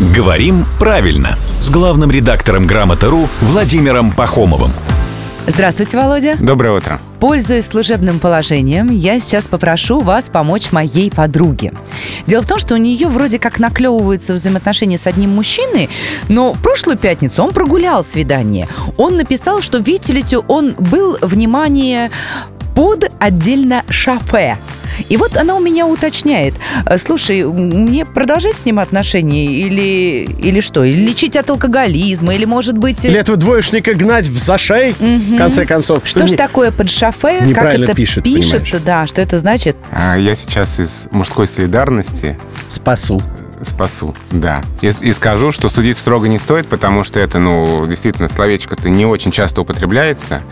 «Говорим правильно» с главным редактором «Грамоты.ру» Владимиром Пахомовым. Здравствуйте, Володя. Доброе утро. Пользуясь служебным положением, я сейчас попрошу вас помочь моей подруге. Дело в том, что у нее вроде как наклевываются взаимоотношения с одним мужчиной, но в прошлую пятницу он прогулял свидание. Он написал, что, видите ли, он был, внимание, под отдельно шафе. И вот она у меня уточняет, «Э, слушай, мне продолжать с ним отношения или, или что? Или лечить от алкоголизма, или может быть... Или этого двоечника гнать в зашей, в конце концов. Что ж не- такое под шафе? Как неправильно это пишет, пишется, да, что это значит? А, Я сейчас из мужской солидарности Спасу. Спасу, да. И, и скажу, что судить строго не стоит, потому что это, ну, действительно, словечко-то не очень часто употребляется.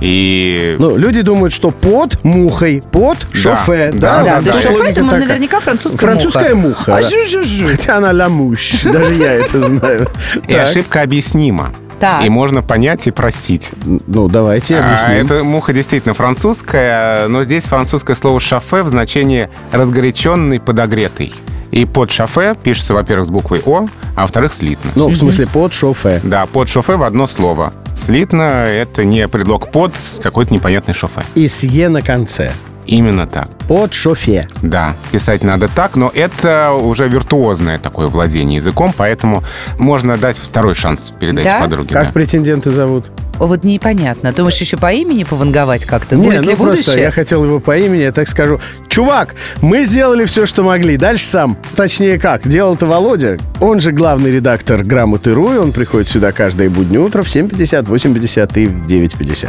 И Ну, люди думают, что под мухой, под шофе. да, Да, да, есть да, шофе это такая. наверняка французская, Французская муха. А да. жу-жу-жу. Хотя она ламуш. Даже я это знаю. и ошибка объяснима. Так. И можно понять и простить. Ну, давайте А, объясним. эта муха действительно французская, но здесь французское слово «шафе» в значении «разгоряченный, подогретый». И под «шафе» пишется, во-первых, с буквой «о», а во-вторых, слитно. Ну, в смысле, под шофе. Да, под шофе в одно слово. Слитно — это не предлог под с какой-то непонятной шофе. И с «е» на конце. Именно так. Под шофе. Да, писать надо так, но это уже виртуозное такое владение языком, поэтому можно дать второй шанс передать Да? подруге. Как да. претенденты зовут? Вот непонятно. Думаешь, еще по имени пованговать как-то? Не, Будет ли ну просто будущее? я хотел его по имени, я так скажу. Чувак, мы сделали все, что могли. Дальше сам. Точнее как, делал-то Володя. Он же главный редактор «Грамоты.ру», и он приходит сюда каждое буднее утро в 7.50, 8.50 и в 9.50.